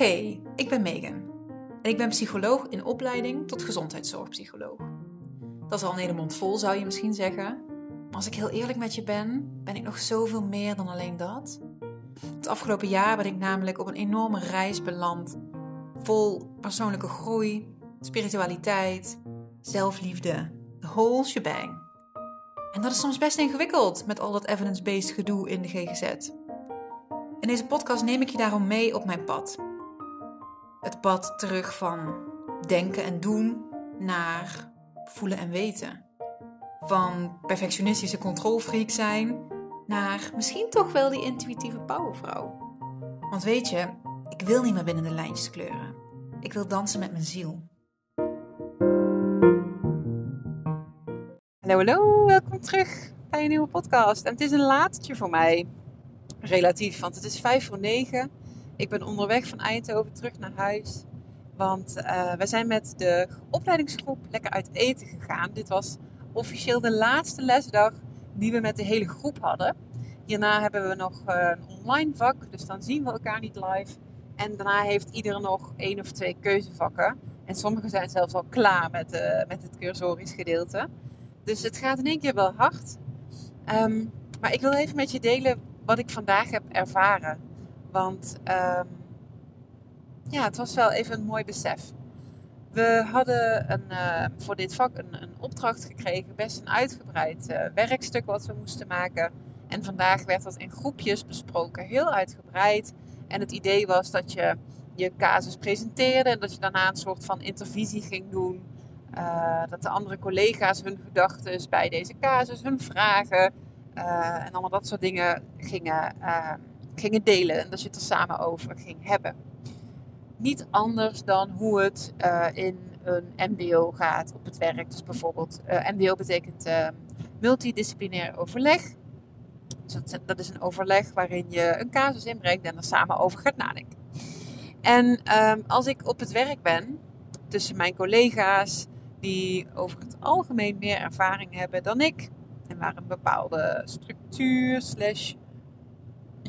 Hey, ik ben Megan. En ik ben psycholoog in opleiding tot gezondheidszorgpsycholoog. Dat is al een hele vol, zou je misschien zeggen. Maar als ik heel eerlijk met je ben, ben ik nog zoveel meer dan alleen dat. Het afgelopen jaar ben ik namelijk op een enorme reis beland. Vol persoonlijke groei, spiritualiteit, zelfliefde, de whole shebang. En dat is soms best ingewikkeld met al dat evidence-based gedoe in de GGZ. In deze podcast neem ik je daarom mee op mijn pad. Het pad terug van denken en doen naar voelen en weten. Van perfectionistische controlfreak zijn naar misschien toch wel die intuïtieve powervrouw. Want weet je, ik wil niet meer binnen de lijntjes kleuren. Ik wil dansen met mijn ziel. Hallo, hallo, welkom terug bij een nieuwe podcast. En het is een laatje voor mij, relatief, want het is vijf voor negen. Ik ben onderweg van Eindhoven terug naar huis, want uh, we zijn met de opleidingsgroep lekker uit eten gegaan. Dit was officieel de laatste lesdag die we met de hele groep hadden. Hierna hebben we nog uh, een online vak, dus dan zien we elkaar niet live. En daarna heeft iedereen nog één of twee keuzevakken. En sommigen zijn zelfs al klaar met, uh, met het cursorisch gedeelte. Dus het gaat in één keer wel hard. Um, maar ik wil even met je delen wat ik vandaag heb ervaren. Want um, ja, het was wel even een mooi besef. We hadden een, uh, voor dit vak een, een, opdracht gekregen, best een uitgebreid uh, werkstuk wat we moesten maken. En vandaag werd dat in groepjes besproken, heel uitgebreid. En het idee was dat je je casus presenteerde en dat je daarna een soort van intervisie ging doen. Uh, dat de andere collega's hun gedachten bij deze casus, hun vragen en allemaal dat soort dingen gingen, uh, gingen delen. En dat je het er samen over ging hebben. Niet anders dan hoe het in een MBO gaat op het werk. Dus bijvoorbeeld, MBO betekent multidisciplinair overleg. Dus dat, dat, is een overleg waarin je een casus inbrengt en er samen over gaat nadenken. En um, als ik op het werk ben, tussen mijn collega's, die over het algemeen meer ervaring hebben dan ik. En waar een bepaalde structuur, slash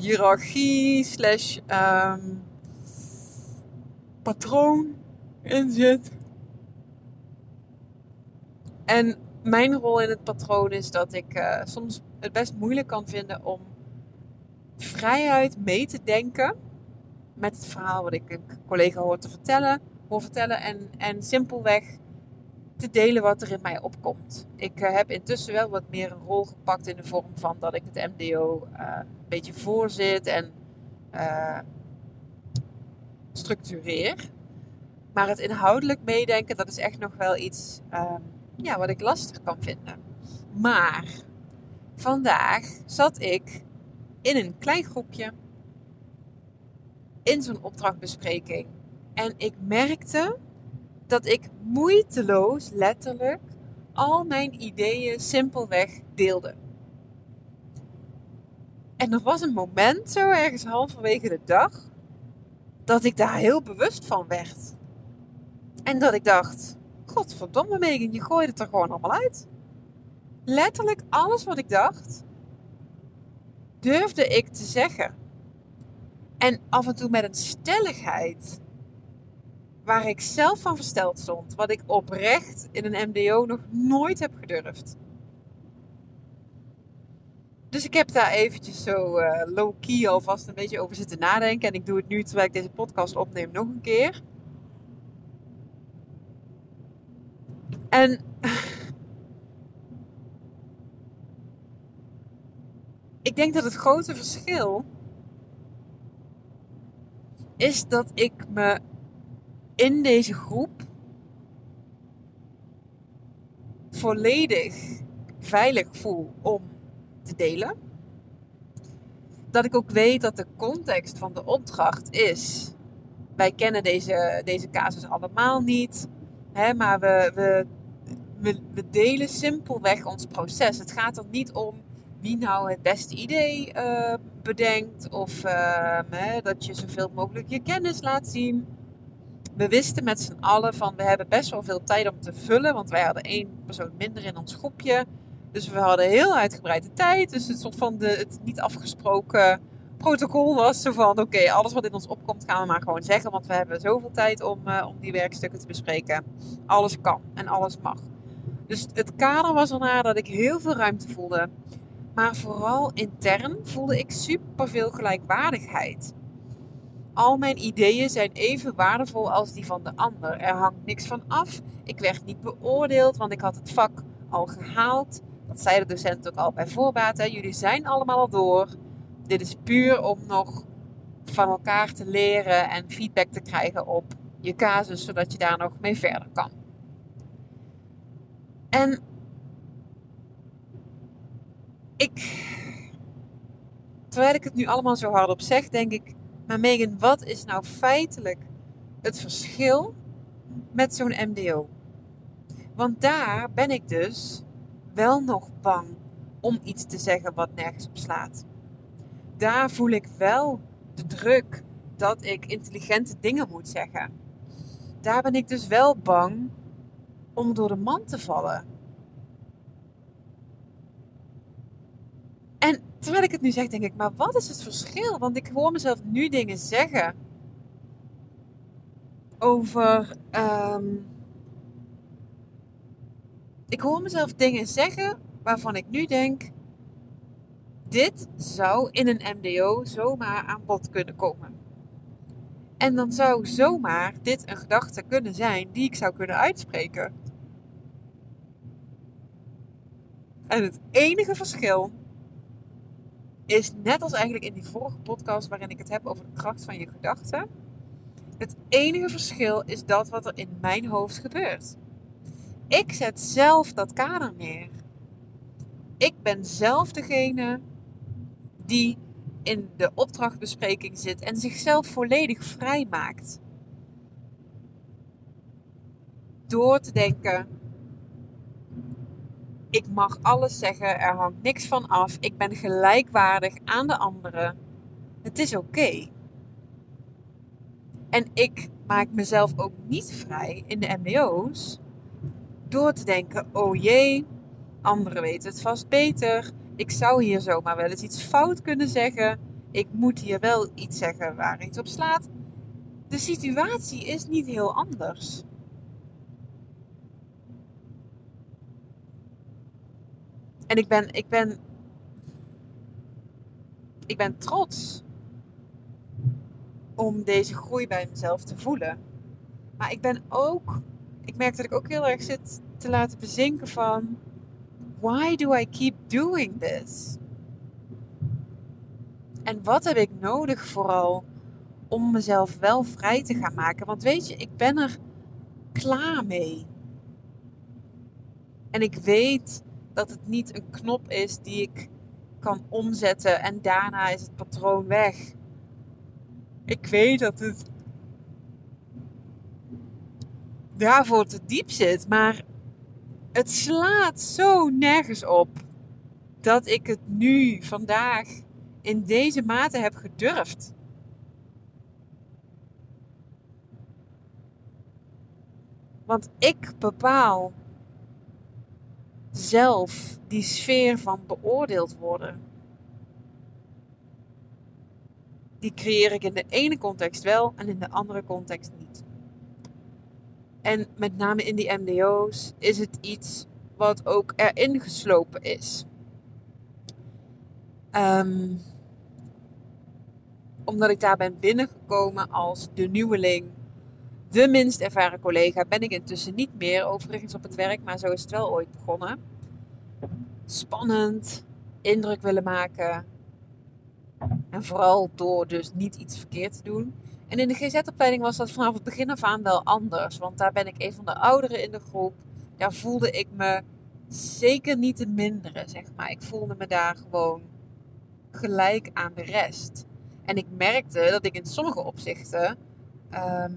hiërarchie, slash um, patroon in zit. En mijn rol in het patroon is dat ik uh, soms het best moeilijk kan vinden om vrijuit mee te denken met het verhaal wat ik een collega hoor te vertellen, hoor vertellen en, en simpelweg te delen wat er in mij opkomt. Ik uh, heb intussen wel wat meer een rol gepakt in de vorm van dat ik het MDO uh, een beetje voorzit en uh, structureer. Maar het inhoudelijk meedenken, dat is echt nog wel iets ja, wat ik lastig kan vinden. Maar vandaag zat ik in een klein groepje in zo'n opdrachtbespreking. En ik merkte dat ik moeiteloos, letterlijk, al mijn ideeën simpelweg deelde. En er was een moment, zo ergens halverwege de dag, dat ik daar heel bewust van werd. En dat ik dacht: Godverdomme, Megan, je gooit het er gewoon allemaal uit. Letterlijk alles wat ik dacht, durfde ik te zeggen. En af en toe met een stelligheid waar ik zelf van versteld stond. Wat ik oprecht in een MDO nog nooit heb gedurfd. Dus ik heb daar eventjes zo uh, low-key alvast een beetje over zitten nadenken. En ik doe het nu terwijl ik deze podcast opneem nog een keer. En ik denk dat het grote verschil is dat ik me in deze groep volledig veilig voel om te delen. Dat ik ook weet dat de context van de opdracht is. Wij kennen deze, deze casus allemaal niet, hè, maar we, we, we, delen simpelweg ons proces. Het gaat er niet om wie nou het beste idee uh, bedenkt of uh, hè, dat je zoveel mogelijk je kennis laat zien we wisten met z'n allen van we hebben best wel veel tijd om te vullen. Want wij hadden één persoon minder in ons groepje. Dus we hadden heel uitgebreide tijd. Dus het soort van de, het niet afgesproken protocol was zo van, oké, alles wat in ons opkomt gaan we maar gewoon zeggen, want we hebben zoveel tijd om, uh, om die werkstukken te bespreken. Alles kan en alles mag. Dus het kader was ernaar dat ik heel veel ruimte voelde. Maar vooral intern voelde ik super veel gelijkwaardigheid. Al mijn ideeën zijn even waardevol als die van de ander. Er hangt niks van af. Ik werd niet beoordeeld, want ik had het vak al gehaald. Dat zei de docent ook al bij voorbaat. Hè. Jullie zijn allemaal al door. Dit is puur om nog van elkaar te leren en feedback te krijgen op je casus, zodat je daar nog mee verder kan. En ik, terwijl ik het nu allemaal zo hardop zeg, denk ik, maar Megan, wat is nou feitelijk het verschil met zo'n MDO? Want daar ben ik dus wel nog bang om iets te zeggen wat nergens op slaat. Daar voel ik wel de druk dat ik intelligente dingen moet zeggen. Daar ben ik dus wel bang om door de man te vallen. En terwijl ik het nu zeg, denk ik, maar wat is het verschil? Want ik hoor mezelf nu dingen zeggen over. Ehm, ik hoor mezelf dingen zeggen waarvan ik nu denk: dit zou in een MDO zomaar aan bod kunnen komen. En dan zou zomaar dit een gedachte kunnen zijn die ik zou kunnen uitspreken. En het enige verschil is net als eigenlijk in die vorige podcast waarin ik het heb over de kracht van je gedachten. Het enige verschil is dat wat er in mijn hoofd gebeurt. Ik zet zelf dat kader neer. Ik ben zelf degene die in de opdrachtbespreking zit en zichzelf volledig vrij maakt. Door te denken: ik mag alles zeggen, er hangt niks van af, ik ben gelijkwaardig aan de anderen. Het is oké. En ik maak mezelf ook niet vrij in de MBO's door te denken: oh jee, anderen weten het vast beter. Ik zou hier zomaar wel eens iets fout kunnen zeggen. Ik moet hier wel iets zeggen waar iets op slaat. De situatie is niet heel anders. En ik ben, ik ben, ik ben trots om deze groei bij mezelf te voelen. Maar ik ben ook, ik merk dat ik ook heel erg zit te laten bezinken van, why do I keep doing this? En wat heb ik nodig vooral om mezelf wel vrij te gaan maken? Want weet je, ik ben er klaar mee. En ik weet dat het niet een knop is die ik kan omzetten en daarna is het patroon weg. Ik weet dat het daarvoor te diep zit, maar het slaat zo nergens op dat ik het nu, vandaag, in deze mate heb gedurfd. Want ik bepaal zelf die sfeer van beoordeeld worden. Die creëer ik in de ene context wel en in de andere context niet. En met name in die MDO's is het iets wat ook erin geslopen is. Um, omdat ik daar ben binnengekomen als de nieuweling, de minst ervaren collega, ben ik intussen niet meer overigens op het werk, maar zo is het wel ooit begonnen. Spannend, indruk willen maken. En vooral door dus niet iets verkeerd te doen. En in de GZ-opleiding was dat vanaf het begin af aan wel anders. Want daar ben ik een van de ouderen in de groep. Daar voelde ik me zeker niet de mindere, zeg maar. Ik voelde me daar gewoon gelijk aan de rest. En ik merkte dat ik in sommige opzichten. Ehm,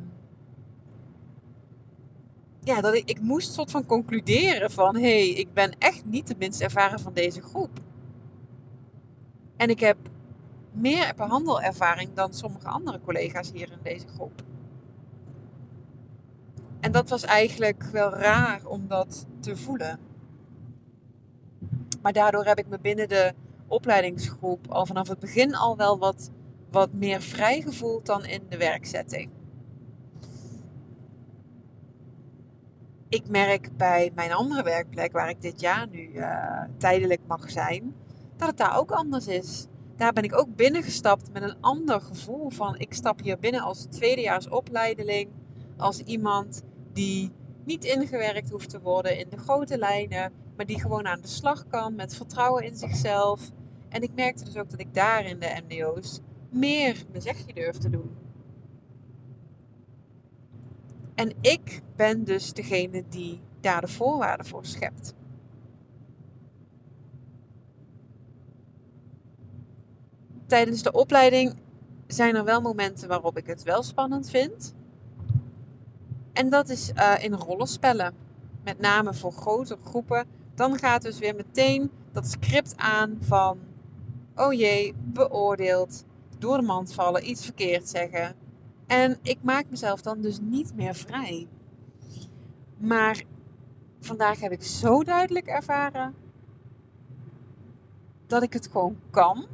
ja, dat ik, ik moest soort van concluderen van... hé, hey, ik ben echt niet de minst ervaren van deze groep. En ik heb meer behandelervaring dan sommige andere collega's hier in deze groep. En dat was eigenlijk wel raar om dat te voelen. Maar daardoor heb ik me binnen de opleidingsgroep al vanaf het begin al wel wat, wat meer vrij gevoeld dan in de werkzetting. Ik merk bij mijn andere werkplek, waar ik dit jaar nu uh, tijdelijk mag zijn, dat het daar ook anders is. Daar ben ik ook binnengestapt met een ander gevoel van ik stap hier binnen als tweedejaars opleideling, als iemand die niet ingewerkt hoeft te worden in de grote lijnen, maar die gewoon aan de slag kan met vertrouwen in zichzelf. En ik merkte dus ook dat ik daar in de MDO's meer mijn zegje durf te doen. En ik ben dus degene die daar de voorwaarden voor schept. Tijdens de opleiding zijn er wel momenten waarop ik het wel spannend vind. En dat is uh, in rollenspellen. Met name voor grotere groepen. Dan gaat dus weer meteen dat script aan van... Oh jee, beoordeeld. Door de mand vallen, iets verkeerd zeggen. En ik maak mezelf dan dus niet meer vrij. Maar vandaag heb ik zo duidelijk ervaren dat ik het gewoon kan.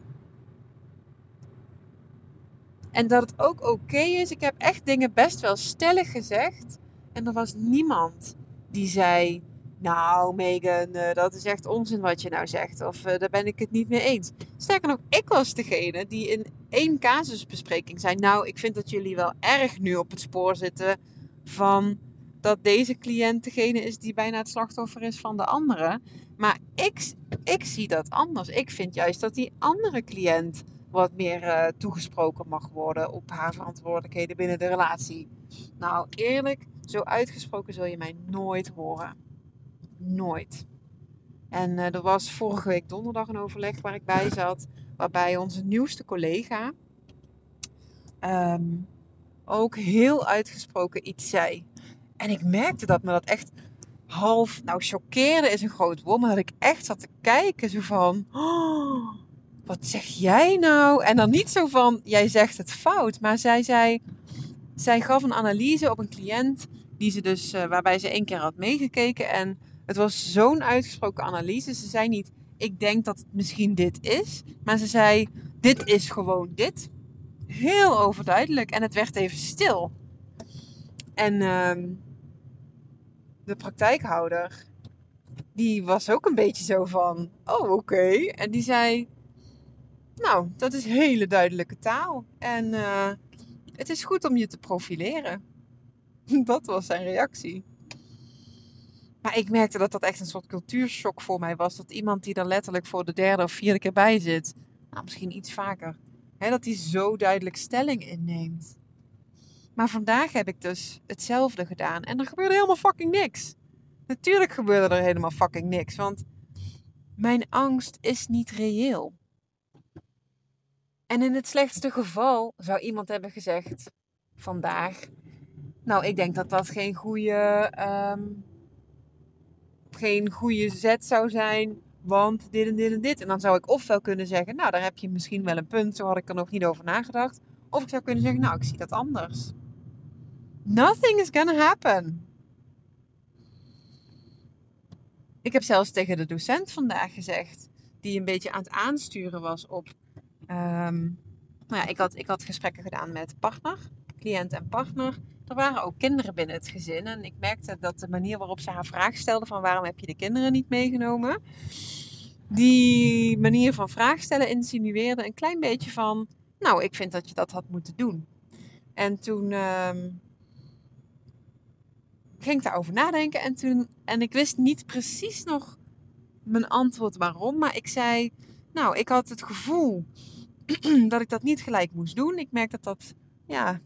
En dat het ook oké is. Ik heb echt dingen best wel stellig gezegd. En er was niemand die zei: Nou, Megan, uh, dat is echt onzin wat je nou zegt. Of uh, daar ben ik het niet mee eens. Sterker nog, ik was degene die in één casusbespreking zei: Nou, ik vind dat jullie wel erg nu op het spoor zitten van dat deze cliënt degene is die bijna het slachtoffer is van de andere. Maar ik, ik zie dat anders. Ik vind juist dat die andere cliënt wat meer uh, toegesproken mag worden op haar verantwoordelijkheden binnen de relatie. Nou, eerlijk, zo uitgesproken zul je mij nooit horen. Nooit. En uh, er was vorige week donderdag een overleg waar ik bij zat, waarbij onze nieuwste collega um, ook heel uitgesproken iets zei. En ik merkte dat me dat echt half, nou choqueerde is een groot woord, maar dat ik echt zat te kijken zo van, oh, wat zeg jij nou? En dan niet zo van, jij zegt het fout, maar zij zei, zij gaf een analyse op een cliënt die ze dus, uh, waarbij ze één keer had meegekeken en het was zo'n uitgesproken analyse. Ze zei niet, ik denk dat het misschien dit is, maar ze zei, dit is gewoon dit. Heel overduidelijk en het werd even stil. En uh, de praktijkhouder, die was ook een beetje zo van, oh oké. En die zei, nou, dat is hele duidelijke taal. En uh, het is goed om je te profileren. dat was zijn reactie. Maar ik merkte dat dat echt een soort cultuurshock voor mij was. Dat iemand die er letterlijk voor de derde of vierde keer bij zit, nou misschien iets vaker, hè, dat hij zo duidelijk stelling inneemt. Maar vandaag heb ik dus hetzelfde gedaan en er gebeurde helemaal fucking niks. Natuurlijk gebeurde er helemaal fucking niks, want mijn angst is niet reëel. En in het slechtste geval zou iemand hebben gezegd vandaag. Nou, ik denk dat dat geen goede, um, geen goede zet zou zijn. Want dit en dit en dit. En dan zou ik ofwel kunnen zeggen, nou, daar heb je misschien wel een punt. Zo had ik er nog niet over nagedacht. Of ik zou kunnen zeggen, nou, ik zie dat anders. Nothing is gonna happen. Ik heb zelfs tegen de docent vandaag gezegd, die een beetje aan het aansturen was op Um, nou ja, ik had, ik had gesprekken gedaan met partner, cliënt en partner. Er waren ook kinderen binnen het gezin. En ik merkte dat de manier waarop ze haar vraag stelde van waarom heb je de kinderen niet meegenomen. Die manier van vraag stellen insinueerde een klein beetje van, nou ik vind dat je dat had moeten doen. En toen um, ging ik daarover nadenken en, toen, en ik wist niet precies nog mijn antwoord waarom. Maar ik zei, nou ik had het gevoel dat ik dat niet gelijk moest doen. Ik merk dat dat, ja,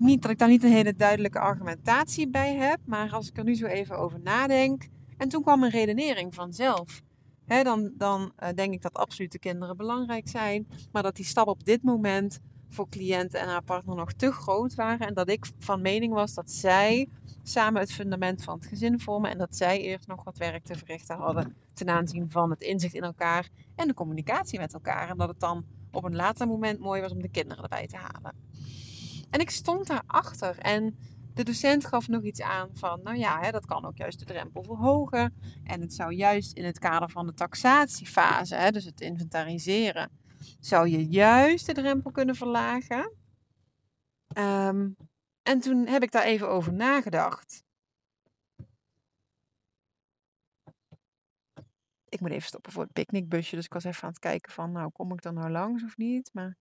niet, dat ik daar niet een hele duidelijke argumentatie bij heb. Maar als ik er nu zo even over nadenk. En toen kwam een redenering vanzelf. Dan dan uh, denk ik dat absoluut de kinderen belangrijk zijn. Maar dat die stap op dit moment voor cliënt en haar partner nog te groot waren. En dat ik van mening was dat zij samen het fundament van het gezin vormen. En dat zij eerst nog wat werk te verrichten hadden ten aanzien van het inzicht in elkaar en de communicatie met elkaar. En dat het dan op een later moment mooi was om de kinderen erbij te halen. En ik stond daarachter en de docent gaf nog iets aan van, nou ja, hè, dat kan ook juist de drempel verhogen. En het zou juist in het kader van de taxatiefase, hè, dus het inventariseren, zou je juist de drempel kunnen verlagen. Ehm, en toen heb ik daar even over nagedacht. Ik moet even stoppen voor het picknickbusje. Dus ik was even aan het kijken van, nou, kom ik dan nou langs of niet? Maar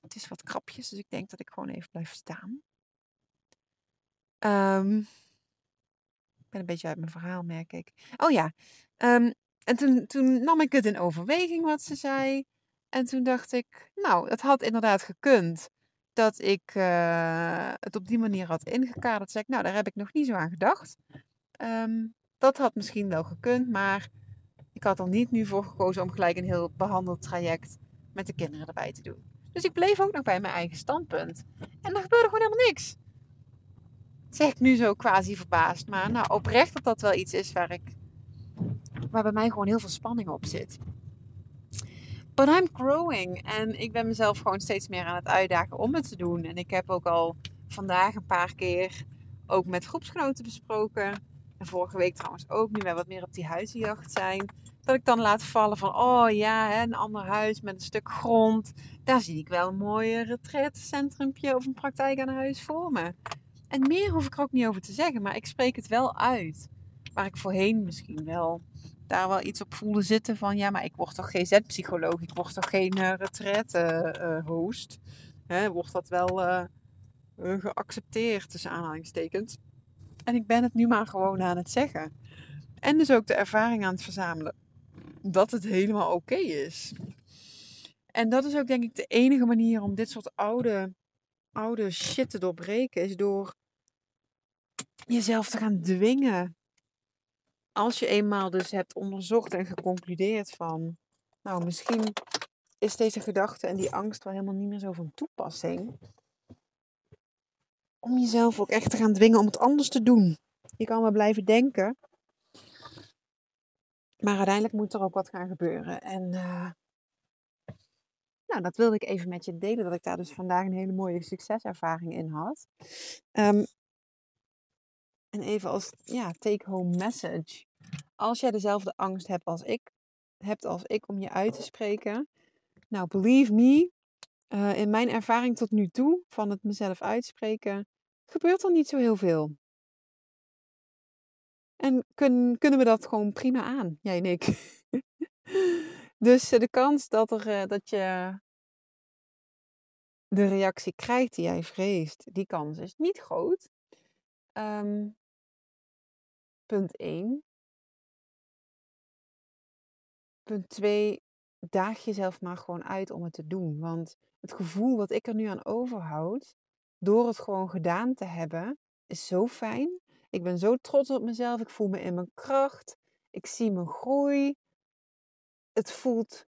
het is wat krapjes, dus ik denk dat ik gewoon even blijf staan. Um, ik ben een beetje uit mijn verhaal, merk ik. Oh ja, um, en toen, toen nam ik het in overweging wat ze zei. En toen dacht ik, nou, het had inderdaad gekund dat ik uh, het op die manier had ingekaderd. Zeg nou, daar heb ik nog niet zo aan gedacht. Um, dat had misschien wel gekund, maar ik had er niet nu voor gekozen om gelijk een heel behandeltraject met de kinderen erbij te doen. Dus ik bleef ook nog bij mijn eigen standpunt. En er gebeurde gewoon helemaal niks. zeg ik nu zo quasi verbaasd. Maar nou, oprecht dat dat wel iets is waar ik... Waar bij mij gewoon heel veel spanning op zit. But I'm growing. En ik ben mezelf gewoon steeds meer aan het uitdagen om het te doen. En ik heb ook al vandaag een paar keer ook met groepsgenoten besproken. En vorige week trouwens ook, nu wij wat meer op die huizenjacht zijn dat ik dan laat vallen van, oh ja, een ander huis met een stuk grond. Daar zie ik wel een mooi retreatcentrumpje of een praktijk aan huis voor me. En meer hoef ik er ook niet over te zeggen, maar ik spreek het wel uit. Waar ik voorheen misschien wel daar wel iets op voelde zitten van, ja, maar ik word toch GZ-psycholoog, ik word toch geen uh, retreat-host. Uh, wordt dat wel geaccepteerd, tussen aanhalingstekens. En ik ben het nu maar gewoon aan het zeggen. En dus ook de ervaring aan het verzamelen dat het helemaal oké is. En dat is ook denk ik de enige manier om dit soort oude, oude shit te doorbreken. Is door jezelf te gaan dwingen. Als je eenmaal dus hebt onderzocht en geconcludeerd van... Nou, misschien is deze gedachte en die angst wel helemaal niet meer zo van toepassing. Om jezelf ook echt te gaan dwingen om het anders te doen. Je kan maar blijven denken. Maar uiteindelijk moet er ook wat gaan gebeuren. En uh, nou, dat wilde ik even met je delen. Dat ik daar dus vandaag een hele mooie succeservaring in had. Um, en even als ja, take-home message. Als jij dezelfde angst hebt als ik, hebt als ik om je uit te spreken. Nou, believe me, uh, in mijn ervaring tot nu toe van het mezelf uitspreken, gebeurt er niet zo heel veel. En kun, kunnen we dat gewoon prima aan, jij en ik. dus eh, de kans dat, er, eh, dat je de reactie krijgt die jij vreest, die kans is niet groot. Um, punt 1. Punt 2. Daag jezelf maar gewoon uit om het te doen. Want het gevoel wat ik er nu aan overhoud, door het gewoon gedaan te hebben, is zo fijn. Ik ben zo trots op mezelf. Ik voel me in mijn kracht. Ik zie mijn groei. Het voelt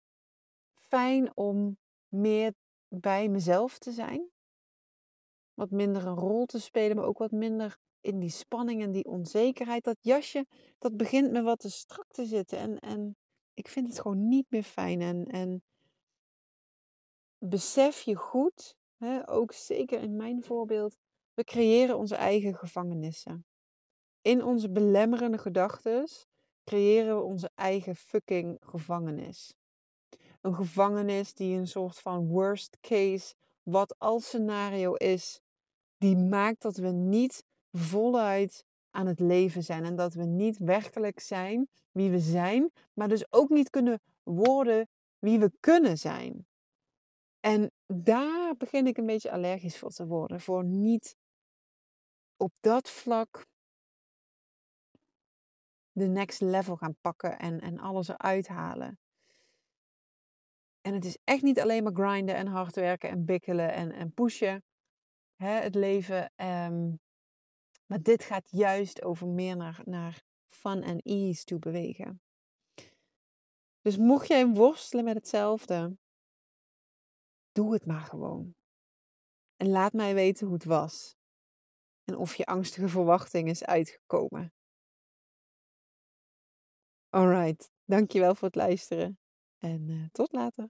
fijn om meer bij mezelf te zijn. Wat minder een rol te spelen, maar ook wat minder in die spanning en die onzekerheid. Dat jasje, dat begint me wat te strak te zitten. En, en ik vind het gewoon niet meer fijn. En, en besef je goed, hè, ook zeker in mijn voorbeeld, we creëren onze eigen gevangenissen in onze belemmerende gedachten creëren we onze eigen fucking gevangenis. Een gevangenis die een soort van worst case, wat als scenario is, die maakt dat we niet voluit aan het leven zijn en dat we niet werkelijk zijn wie we zijn, maar dus ook niet kunnen worden wie we kunnen zijn. En daar begin ik een beetje allergisch voor te worden, voor niet op dat vlak de next level gaan pakken en, en alles eruit halen. En het is echt niet alleen maar grinden en hard werken en bikkelen en, en pushen. Hè, het leven. Um, maar dit gaat juist over meer naar, naar fun en ease toe bewegen. Dus mocht jij worstelen met hetzelfde, doe het maar gewoon. En laat mij weten hoe het was. En of je angstige verwachting is uitgekomen. Alright, dankjewel voor het luisteren en uh, tot later.